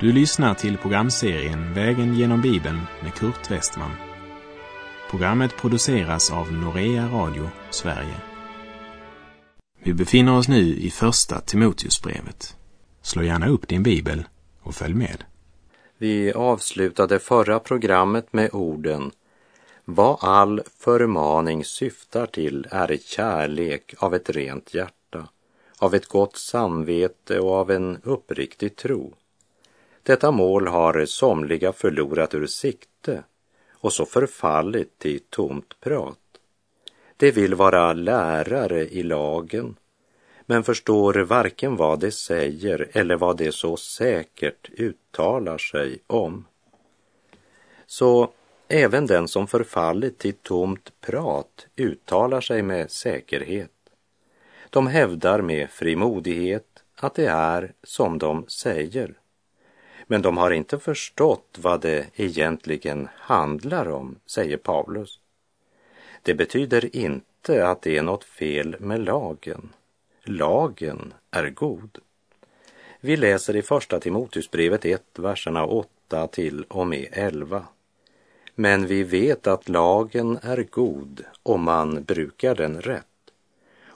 Du lyssnar till programserien Vägen genom Bibeln med Kurt Westman. Programmet produceras av Norea Radio Sverige. Vi befinner oss nu i Första Timoteusbrevet. Slå gärna upp din bibel och följ med. Vi avslutade förra programmet med orden Vad all förmaning syftar till är kärlek av ett rent hjärta, av ett gott samvete och av en uppriktig tro. Detta mål har somliga förlorat ur sikte och så förfallit till tomt prat. De vill vara lärare i lagen, men förstår varken vad de säger eller vad de så säkert uttalar sig om. Så även den som förfallit till tomt prat uttalar sig med säkerhet. De hävdar med frimodighet att det är som de säger. Men de har inte förstått vad det egentligen handlar om, säger Paulus. Det betyder inte att det är något fel med lagen. Lagen är god. Vi läser i Första Timoteusbrevet 1, verserna 8 till och med 11. Men vi vet att lagen är god om man brukar den rätt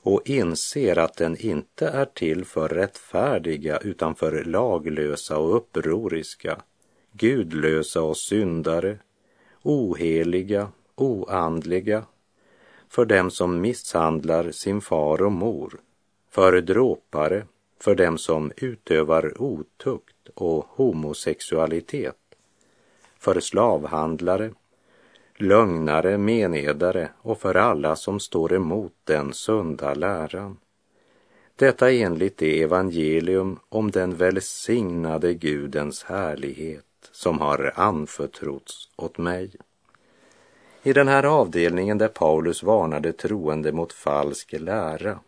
och inser att den inte är till för rättfärdiga utan för laglösa och upproriska, gudlösa och syndare, oheliga, oandliga, för dem som misshandlar sin far och mor, för dråpare, för dem som utövar otukt och homosexualitet, för slavhandlare, lögnare, menedare och för alla som står emot den sunda läran. Detta enligt det evangelium om den välsignade Gudens härlighet som har anförtrotts åt mig. I den här avdelningen där Paulus varnade troende mot falsk lära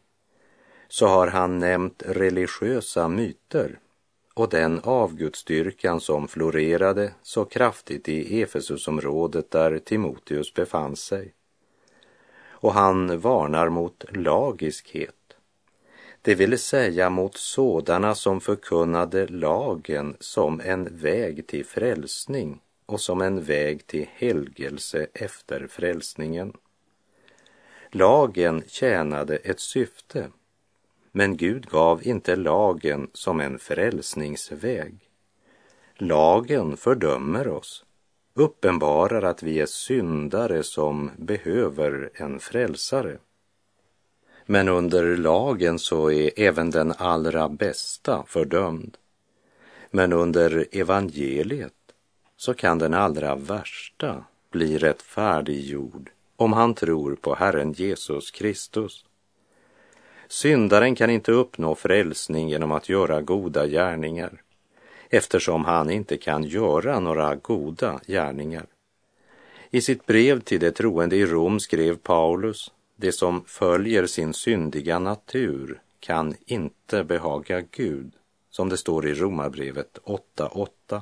så har han nämnt religiösa myter och den avgudsdyrkan som florerade så kraftigt i Efesusområdet där Timoteus befann sig. Och han varnar mot lagiskhet, det vill säga mot sådana som förkunnade lagen som en väg till frälsning och som en väg till helgelse efter frälsningen. Lagen tjänade ett syfte men Gud gav inte lagen som en frälsningsväg. Lagen fördömer oss, uppenbarar att vi är syndare som behöver en frälsare. Men under lagen så är även den allra bästa fördömd. Men under evangeliet så kan den allra värsta bli rättfärdiggjord om han tror på Herren Jesus Kristus. Syndaren kan inte uppnå frälsning genom att göra goda gärningar eftersom han inte kan göra några goda gärningar. I sitt brev till de troende i Rom skrev Paulus, det som följer sin syndiga natur kan inte behaga Gud, som det står i Romarbrevet 8.8.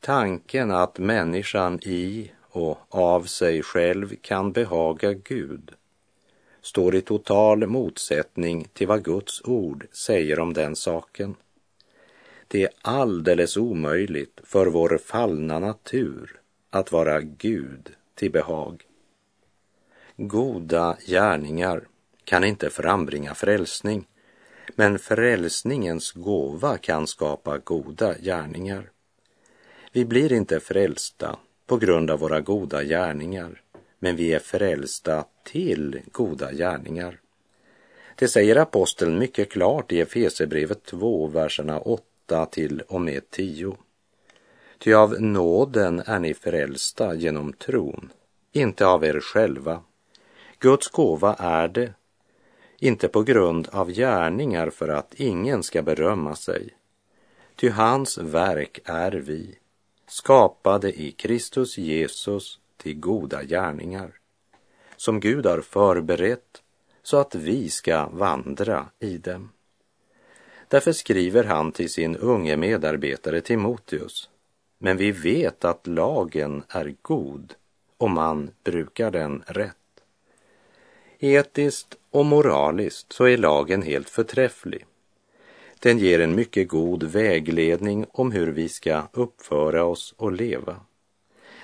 Tanken att människan i och av sig själv kan behaga Gud står i total motsättning till vad Guds ord säger om den saken. Det är alldeles omöjligt för vår fallna natur att vara Gud till behag. Goda gärningar kan inte frambringa frälsning, men frälsningens gåva kan skapa goda gärningar. Vi blir inte frälsta på grund av våra goda gärningar, men vi är frälsta till goda gärningar. Det säger aposteln mycket klart i Efesebrevet 2, verserna 8 till och med 10. Ty av nåden är ni frälsta genom tron, inte av er själva. Guds gåva är det, inte på grund av gärningar för att ingen ska berömma sig. Ty hans verk är vi, skapade i Kristus Jesus till goda gärningar som Gud har förberett så att vi ska vandra i dem. Därför skriver han till sin unge medarbetare Timoteus, men vi vet att lagen är god om man brukar den rätt. Etiskt och moraliskt så är lagen helt förträfflig. Den ger en mycket god vägledning om hur vi ska uppföra oss och leva.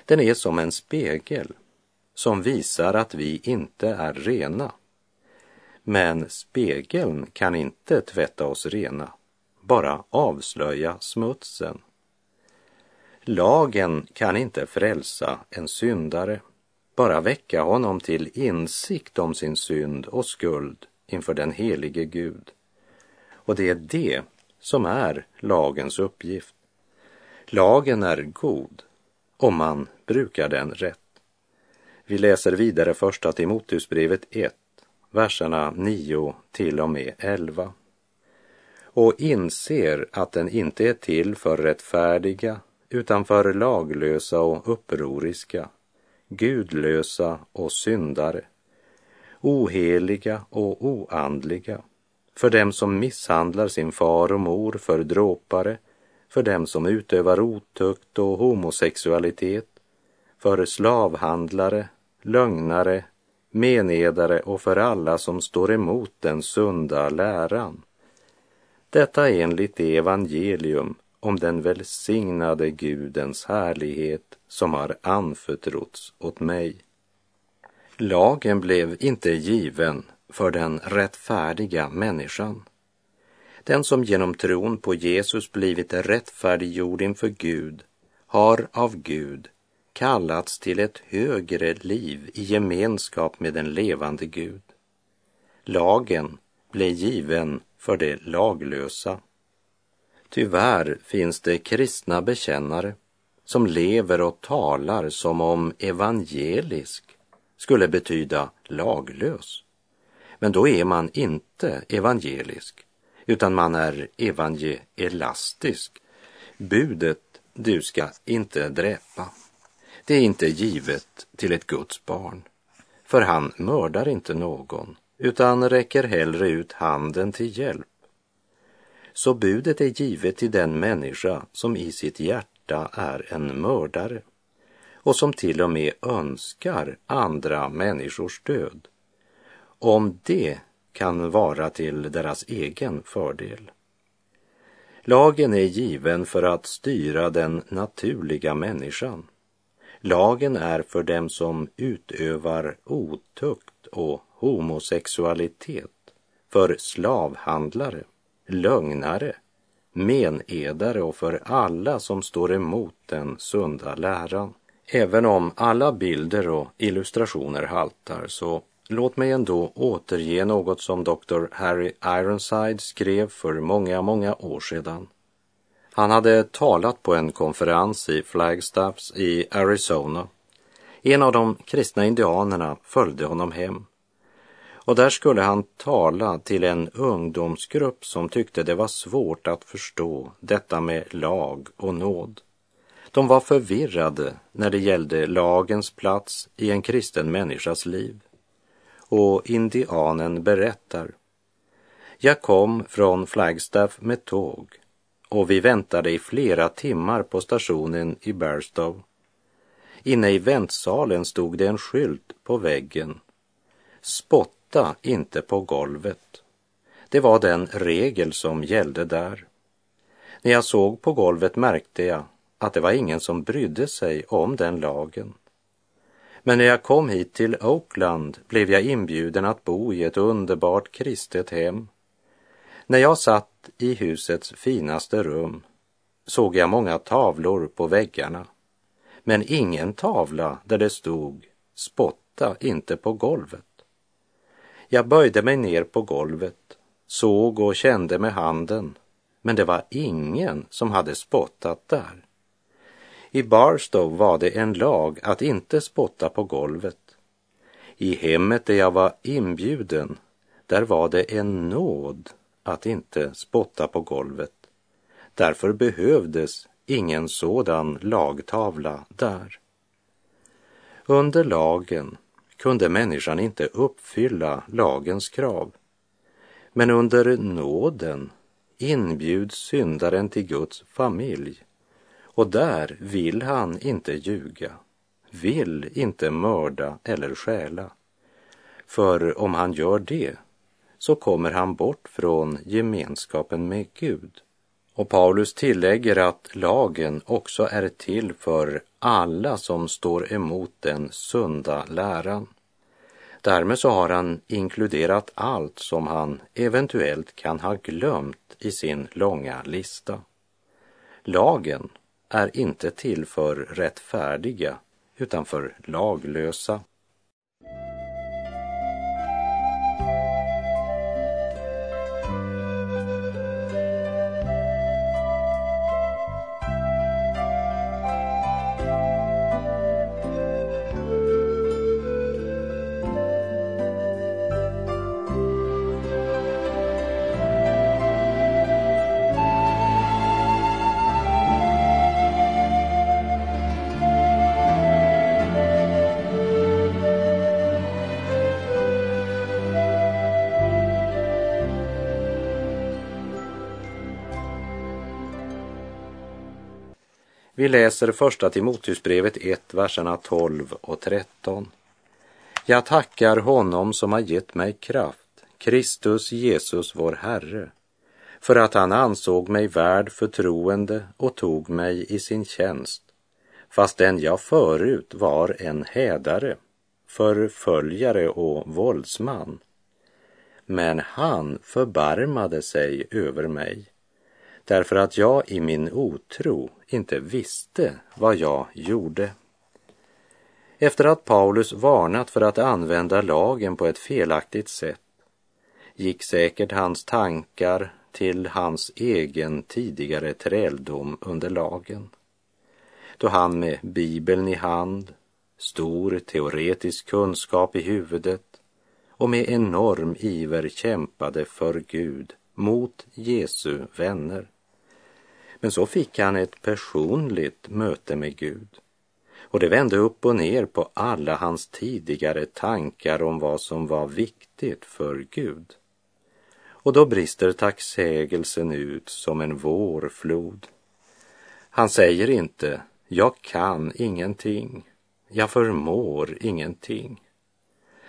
Den är som en spegel som visar att vi inte är rena. Men spegeln kan inte tvätta oss rena, bara avslöja smutsen. Lagen kan inte frälsa en syndare, bara väcka honom till insikt om sin synd och skuld inför den helige Gud. Och det är det som är lagens uppgift. Lagen är god om man brukar den rätt. Vi läser vidare första Timoteusbrevet 1, verserna 9 till och med 11. Och inser att den inte är till för rättfärdiga utan för laglösa och upproriska, gudlösa och syndare, oheliga och oandliga, för dem som misshandlar sin far och mor, för dråpare, för dem som utövar otukt och homosexualitet, för slavhandlare, lögnare, menedare och för alla som står emot den sunda läran. Detta enligt det evangelium om den välsignade Gudens härlighet som har anförtrotts åt mig. Lagen blev inte given för den rättfärdiga människan. Den som genom tron på Jesus blivit rättfärdiggjord inför Gud har av Gud kallats till ett högre liv i gemenskap med den levande Gud. Lagen blev given för det laglösa. Tyvärr finns det kristna bekännare som lever och talar som om evangelisk skulle betyda laglös. Men då är man inte evangelisk, utan man är evangelastisk. Budet, du ska inte dräpa, det är inte givet till ett Guds barn, för han mördar inte någon, utan räcker hellre ut handen till hjälp. Så budet är givet till den människa som i sitt hjärta är en mördare och som till och med önskar andra människors död. Om det kan vara till deras egen fördel. Lagen är given för att styra den naturliga människan. Lagen är för dem som utövar otukt och homosexualitet, för slavhandlare, lögnare, menedare och för alla som står emot den sunda läran. Även om alla bilder och illustrationer haltar så låt mig ändå återge något som Dr. Harry Ironside skrev för många, många år sedan. Han hade talat på en konferens i Flagstaffs i Arizona. En av de kristna indianerna följde honom hem och där skulle han tala till en ungdomsgrupp som tyckte det var svårt att förstå detta med lag och nåd. De var förvirrade när det gällde lagens plats i en kristen människas liv. Och indianen berättar. Jag kom från Flagstaff med tåg och vi väntade i flera timmar på stationen i Barstow. Inne i väntsalen stod det en skylt på väggen. Spotta inte på golvet. Det var den regel som gällde där. När jag såg på golvet märkte jag att det var ingen som brydde sig om den lagen. Men när jag kom hit till Oakland blev jag inbjuden att bo i ett underbart kristet hem. När jag satt i husets finaste rum såg jag många tavlor på väggarna, men ingen tavla där det stod spotta inte på golvet. Jag böjde mig ner på golvet, såg och kände med handen, men det var ingen som hade spottat där. I Barstow var det en lag att inte spotta på golvet. I hemmet där jag var inbjuden, där var det en nåd att inte spotta på golvet. Därför behövdes ingen sådan lagtavla där. Under lagen kunde människan inte uppfylla lagens krav. Men under nåden inbjuds syndaren till Guds familj och där vill han inte ljuga, vill inte mörda eller stjäla. För om han gör det så kommer han bort från gemenskapen med Gud. Och Paulus tillägger att lagen också är till för alla som står emot den sunda läran. Därmed så har han inkluderat allt som han eventuellt kan ha glömt i sin långa lista. Lagen är inte till för rättfärdiga utan för laglösa. Vi läser första Timoteusbrevet 1, verserna 12 och 13. Jag tackar honom som har gett mig kraft, Kristus Jesus vår Herre, för att han ansåg mig värd förtroende och tog mig i sin tjänst, fastän jag förut var en hädare, förföljare och våldsman. Men han förbarmade sig över mig därför att jag i min otro inte visste vad jag gjorde. Efter att Paulus varnat för att använda lagen på ett felaktigt sätt gick säkert hans tankar till hans egen tidigare träldom under lagen. Då han med Bibeln i hand, stor teoretisk kunskap i huvudet och med enorm iver kämpade för Gud mot Jesu vänner. Men så fick han ett personligt möte med Gud. Och det vände upp och ner på alla hans tidigare tankar om vad som var viktigt för Gud. Och då brister tacksägelsen ut som en vårflod. Han säger inte, jag kan ingenting, jag förmår ingenting.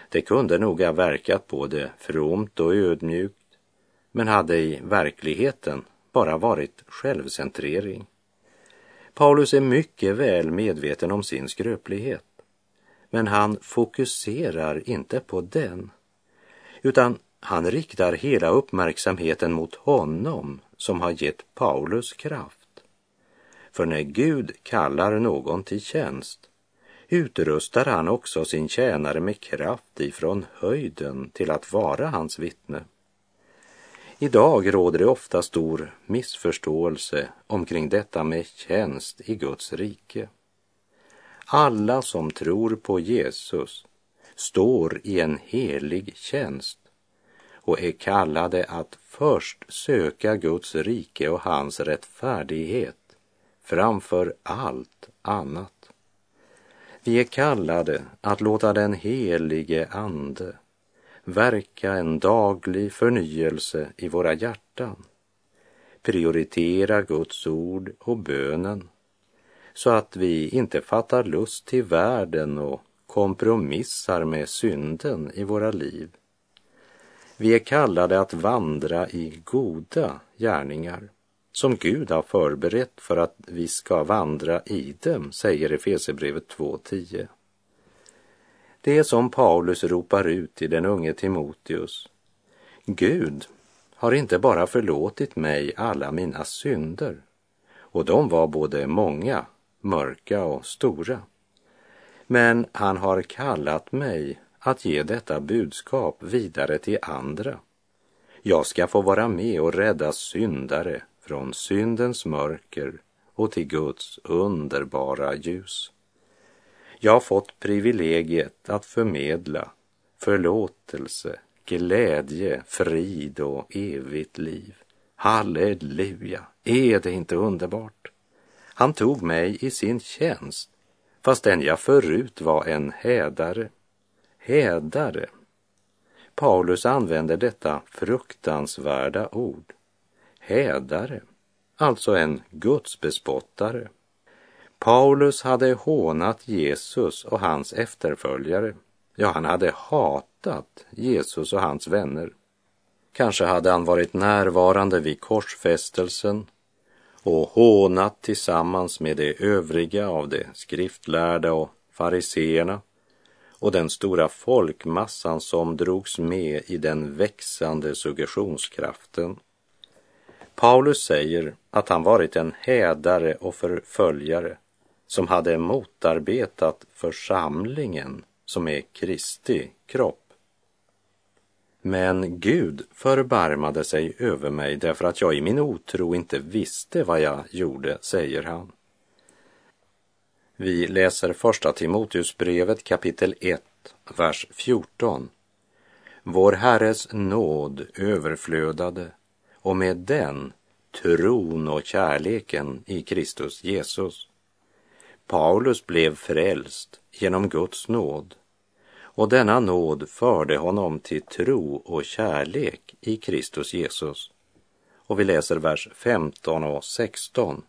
Det kunde nog ha verkat både fromt och ödmjukt, men hade i verkligheten bara varit självcentrering. Paulus är mycket väl medveten om sin skröplighet, men han fokuserar inte på den, utan han riktar hela uppmärksamheten mot honom som har gett Paulus kraft. För när Gud kallar någon till tjänst utrustar han också sin tjänare med kraft ifrån höjden till att vara hans vittne. Idag råder det ofta stor missförståelse omkring detta med tjänst i Guds rike. Alla som tror på Jesus står i en helig tjänst och är kallade att först söka Guds rike och hans rättfärdighet framför allt annat. Vi är kallade att låta den helige Ande verka en daglig förnyelse i våra hjärtan. Prioritera Guds ord och bönen så att vi inte fattar lust till världen och kompromissar med synden i våra liv. Vi är kallade att vandra i goda gärningar som Gud har förberett för att vi ska vandra i dem, säger Efesierbrevet 2.10. Det som Paulus ropar ut till den unge Timoteus. Gud har inte bara förlåtit mig alla mina synder, och de var både många, mörka och stora. Men han har kallat mig att ge detta budskap vidare till andra. Jag ska få vara med och rädda syndare från syndens mörker och till Guds underbara ljus. Jag har fått privilegiet att förmedla förlåtelse, glädje, frid och evigt liv. Halleluja, är det inte underbart? Han tog mig i sin tjänst, fastän jag förut var en hädare. Hädare. Paulus använder detta fruktansvärda ord. Hädare, alltså en gudsbespottare. Paulus hade hånat Jesus och hans efterföljare. Ja, han hade hatat Jesus och hans vänner. Kanske hade han varit närvarande vid korsfästelsen och hånat tillsammans med de övriga av de skriftlärda och fariseerna och den stora folkmassan som drogs med i den växande suggestionskraften. Paulus säger att han varit en hädare och förföljare som hade motarbetat församlingen som är Kristi kropp. Men Gud förbarmade sig över mig därför att jag i min otro inte visste vad jag gjorde, säger han. Vi läser första Timoteusbrevet kapitel 1, vers 14. Vår Herres nåd överflödade och med den tron och kärleken i Kristus Jesus. Paulus blev frälst genom Guds nåd och denna nåd förde honom till tro och kärlek i Kristus Jesus. Och vi läser vers 15 och 16.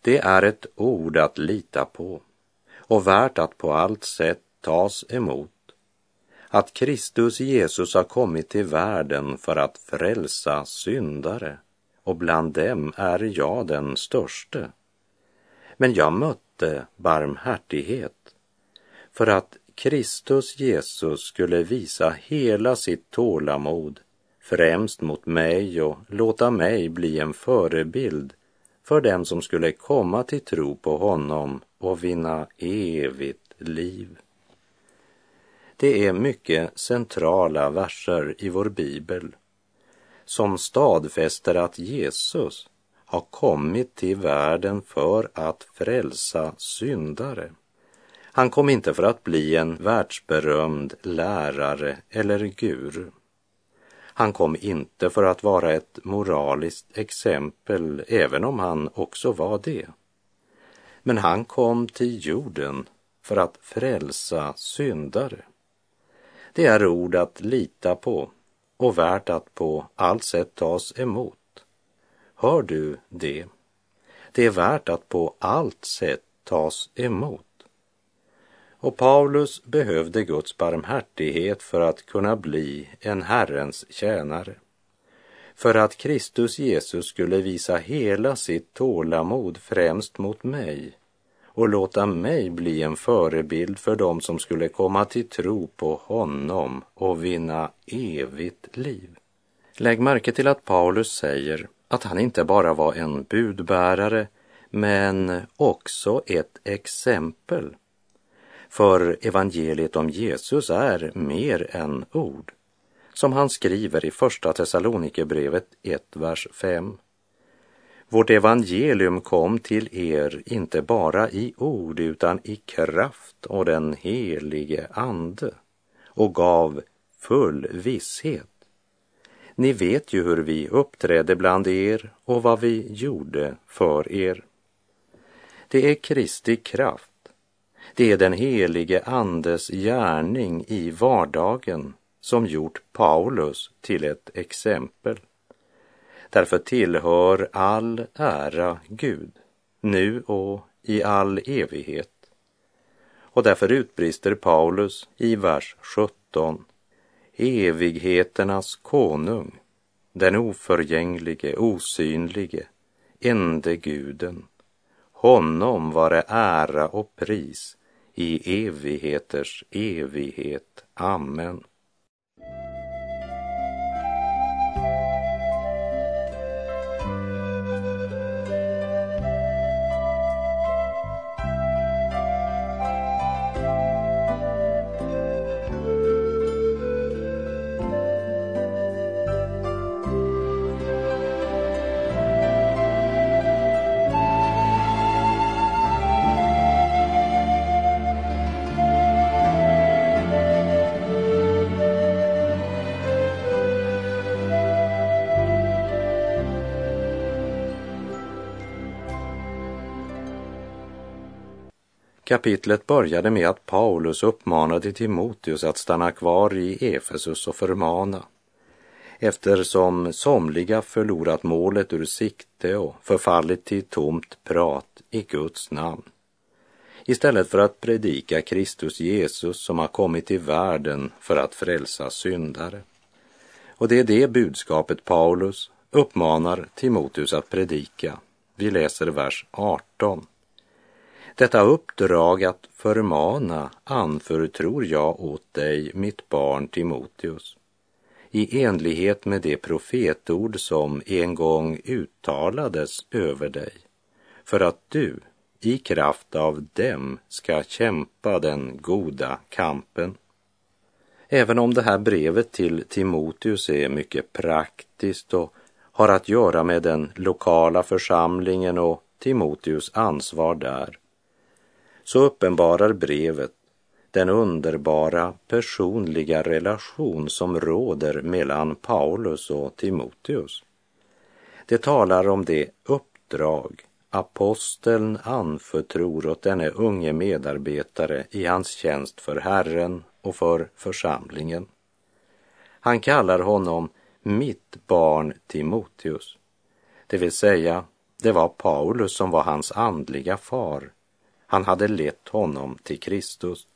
Det är ett ord att lita på och värt att på allt sätt tas emot. Att Kristus Jesus har kommit till världen för att frälsa syndare och bland dem är jag den störste. Men jag mötte barmhärtighet för att Kristus Jesus skulle visa hela sitt tålamod främst mot mig och låta mig bli en förebild för dem som skulle komma till tro på honom och vinna evigt liv. Det är mycket centrala verser i vår bibel som stadfäster att Jesus har kommit till världen för att frälsa syndare. Han kom inte för att bli en världsberömd lärare eller guru. Han kom inte för att vara ett moraliskt exempel, även om han också var det. Men han kom till jorden för att frälsa syndare. Det är ord att lita på och värt att på allt sätt tas emot. Hör du det? Det är värt att på allt sätt tas emot. Och Paulus behövde Guds barmhärtighet för att kunna bli en Herrens tjänare. För att Kristus Jesus skulle visa hela sitt tålamod främst mot mig och låta mig bli en förebild för dem som skulle komma till tro på honom och vinna evigt liv. Lägg märke till att Paulus säger att han inte bara var en budbärare men också ett exempel för evangeliet om Jesus är mer än ord. Som han skriver i Första Thessalonikerbrevet 1, vers 5. Vårt evangelium kom till er inte bara i ord utan i kraft och den helige Ande och gav full visshet. Ni vet ju hur vi uppträdde bland er och vad vi gjorde för er. Det är Kristi kraft det är den helige Andes gärning i vardagen som gjort Paulus till ett exempel. Därför tillhör all ära Gud, nu och i all evighet. Och därför utbrister Paulus i vers 17. Evigheternas konung, den oförgänglige, osynlige, ende guden. Honom vare ära och pris i evigheters evighet. Amen. Kapitlet började med att Paulus uppmanade Timoteus att stanna kvar i Efesus och förmana. Eftersom somliga förlorat målet ur sikte och förfallit till tomt prat i Guds namn. Istället för att predika Kristus Jesus som har kommit till världen för att frälsa syndare. Och det är det budskapet Paulus uppmanar Timoteus att predika. Vi läser vers 18. Detta uppdrag att förmana anförtror jag åt dig, mitt barn Timoteus, i enlighet med det profetord som en gång uttalades över dig, för att du i kraft av dem ska kämpa den goda kampen. Även om det här brevet till Timoteus är mycket praktiskt och har att göra med den lokala församlingen och Timoteus ansvar där, så uppenbarar brevet den underbara personliga relation som råder mellan Paulus och Timoteus. Det talar om det uppdrag aposteln anförtror åt denne unge medarbetare i hans tjänst för Herren och för församlingen. Han kallar honom mitt barn Timoteus, det vill säga det var Paulus som var hans andliga far. Han hade lett honom till Kristus.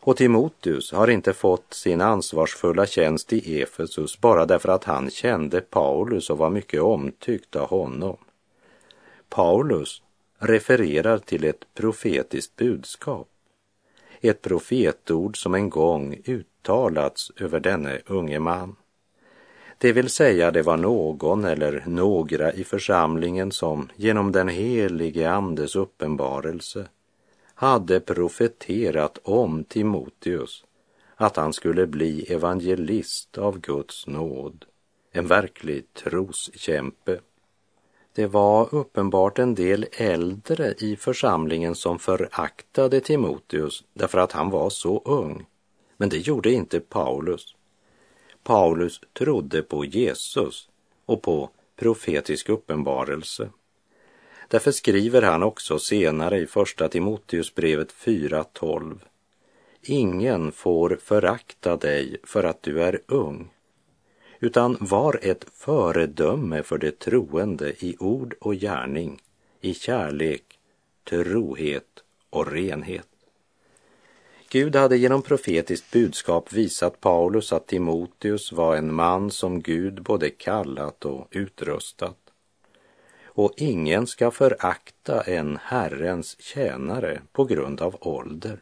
Och Timoteus har inte fått sin ansvarsfulla tjänst i Efesus bara därför att han kände Paulus och var mycket omtyckt av honom. Paulus refererar till ett profetiskt budskap. Ett profetord som en gång uttalats över denne unge man. Det vill säga, det var någon eller några i församlingen som genom den helige Andes uppenbarelse hade profeterat om Timoteus att han skulle bli evangelist av Guds nåd, en verklig troskämpe. Det var uppenbart en del äldre i församlingen som föraktade Timoteus därför att han var så ung. Men det gjorde inte Paulus. Paulus trodde på Jesus och på profetisk uppenbarelse. Därför skriver han också senare i Första Timoteusbrevet 4.12. Ingen får förakta dig för att du är ung, utan var ett föredöme för de troende i ord och gärning, i kärlek, trohet och renhet. Gud hade genom profetiskt budskap visat Paulus att Timoteus var en man som Gud både kallat och utrustat. Och ingen ska förakta en Herrens tjänare på grund av ålder.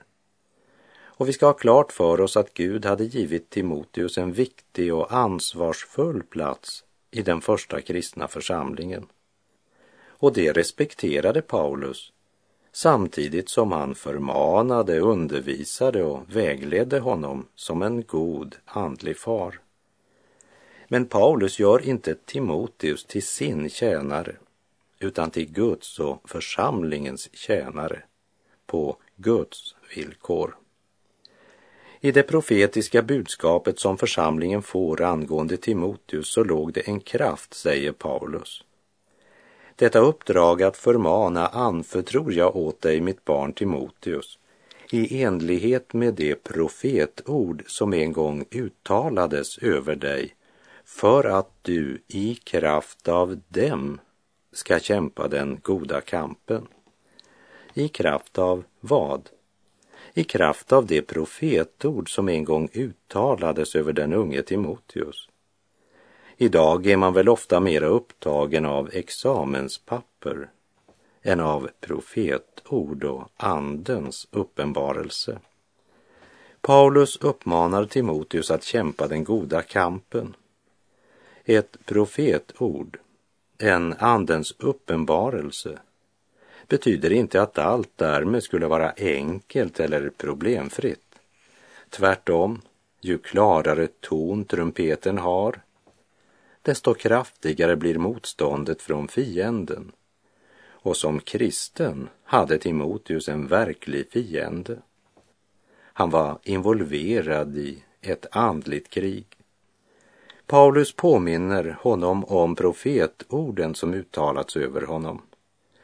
Och vi ska ha klart för oss att Gud hade givit Timoteus en viktig och ansvarsfull plats i den första kristna församlingen. Och det respekterade Paulus samtidigt som han förmanade, undervisade och vägledde honom som en god andlig far. Men Paulus gör inte Timoteus till sin tjänare utan till Guds och församlingens tjänare på Guds villkor. I det profetiska budskapet som församlingen får angående Timoteus så låg det en kraft, säger Paulus. Detta uppdrag att förmana anförtror jag åt dig, mitt barn Timoteus, i enlighet med det profetord som en gång uttalades över dig, för att du i kraft av dem ska kämpa den goda kampen. I kraft av vad? i kraft av det profetord som en gång uttalades över den unge Timoteus. Idag är man väl ofta mera upptagen av examenspapper än av profetord och andens uppenbarelse. Paulus uppmanar Timoteus att kämpa den goda kampen. Ett profetord, en andens uppenbarelse, betyder inte att allt därmed skulle vara enkelt eller problemfritt. Tvärtom, ju klarare ton trumpeten har, desto kraftigare blir motståndet från fienden. Och som kristen hade Timoteus en verklig fiende. Han var involverad i ett andligt krig. Paulus påminner honom om profetorden som uttalats över honom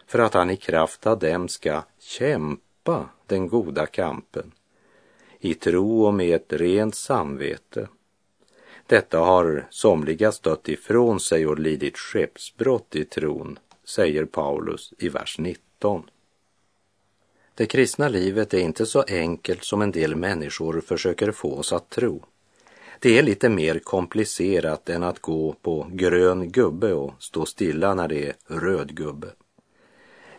för att han i kraft av dem ska kämpa den goda kampen i tro och med ett rent samvete. Detta har somliga stött ifrån sig och lidit skeppsbrott i tron, säger Paulus i vers 19. Det kristna livet är inte så enkelt som en del människor försöker få oss att tro. Det är lite mer komplicerat än att gå på grön gubbe och stå stilla när det är röd gubbe.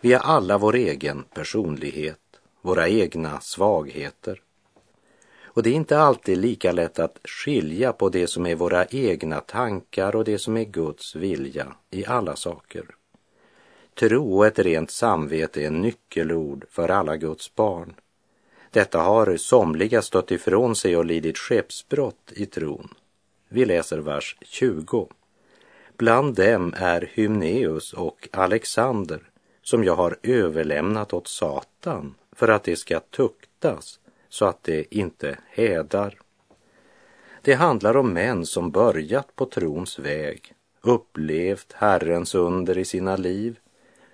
Vi har alla vår egen personlighet, våra egna svagheter. Och det är inte alltid lika lätt att skilja på det som är våra egna tankar och det som är Guds vilja i alla saker. Tro och ett rent samvete är nyckelord för alla Guds barn. Detta har somliga stött ifrån sig och lidit skeppsbrott i tron. Vi läser vers 20. Bland dem är Hymneus och Alexander som jag har överlämnat åt Satan för att de ska tuktas så att det inte hädar. Det handlar om män som börjat på trons väg, upplevt Herrens under i sina liv,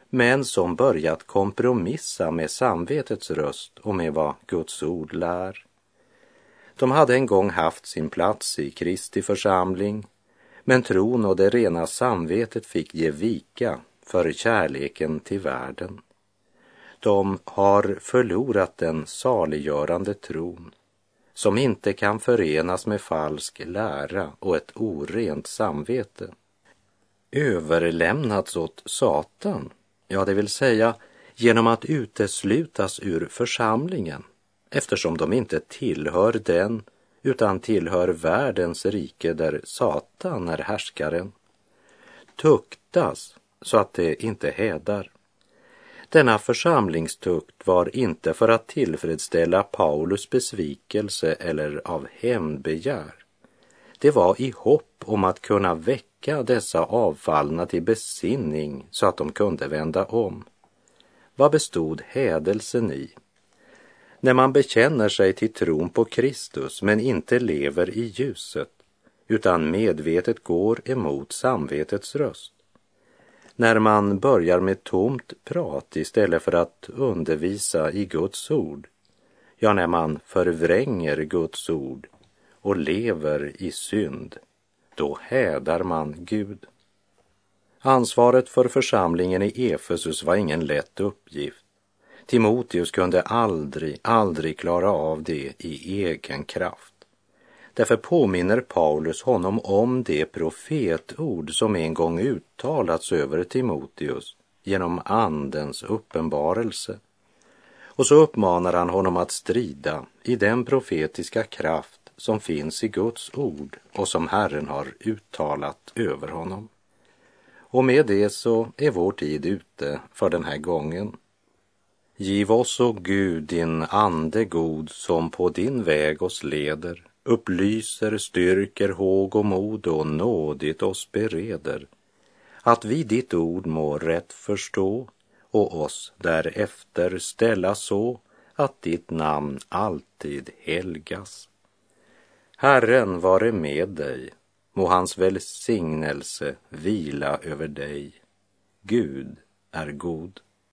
men som börjat kompromissa med samvetets röst och med vad Guds ord lär. De hade en gång haft sin plats i Kristi församling, men tron och det rena samvetet fick ge vika för kärleken till världen. De har förlorat den saliggörande tron som inte kan förenas med falsk lära och ett orent samvete. Överlämnats åt Satan, ja, det vill säga genom att uteslutas ur församlingen eftersom de inte tillhör den utan tillhör världens rike där Satan är härskaren. Tuktas så att det inte hädar. Denna församlingstukt var inte för att tillfredsställa Paulus besvikelse eller av hämndbegär. Det var i hopp om att kunna väcka dessa avfallna till besinning så att de kunde vända om. Vad bestod hädelsen i? När man bekänner sig till tron på Kristus men inte lever i ljuset utan medvetet går emot samvetets röst när man börjar med tomt prat istället för att undervisa i Guds ord. Ja, när man förvränger Guds ord och lever i synd, då hädar man Gud. Ansvaret för församlingen i Efesus var ingen lätt uppgift. Timoteus kunde aldrig, aldrig klara av det i egen kraft. Därför påminner Paulus honom om det profetord som en gång uttalats över Timoteus genom Andens uppenbarelse. Och så uppmanar han honom att strida i den profetiska kraft som finns i Guds ord och som Herren har uttalat över honom. Och med det så är vår tid ute för den här gången. Giv oss, o Gud, din ande god som på din väg oss leder upplyser, styrker håg och mod och nådigt oss bereder, att vi ditt ord må rätt förstå och oss därefter ställa så att ditt namn alltid helgas. Herren vare med dig, må hans välsignelse vila över dig. Gud är god.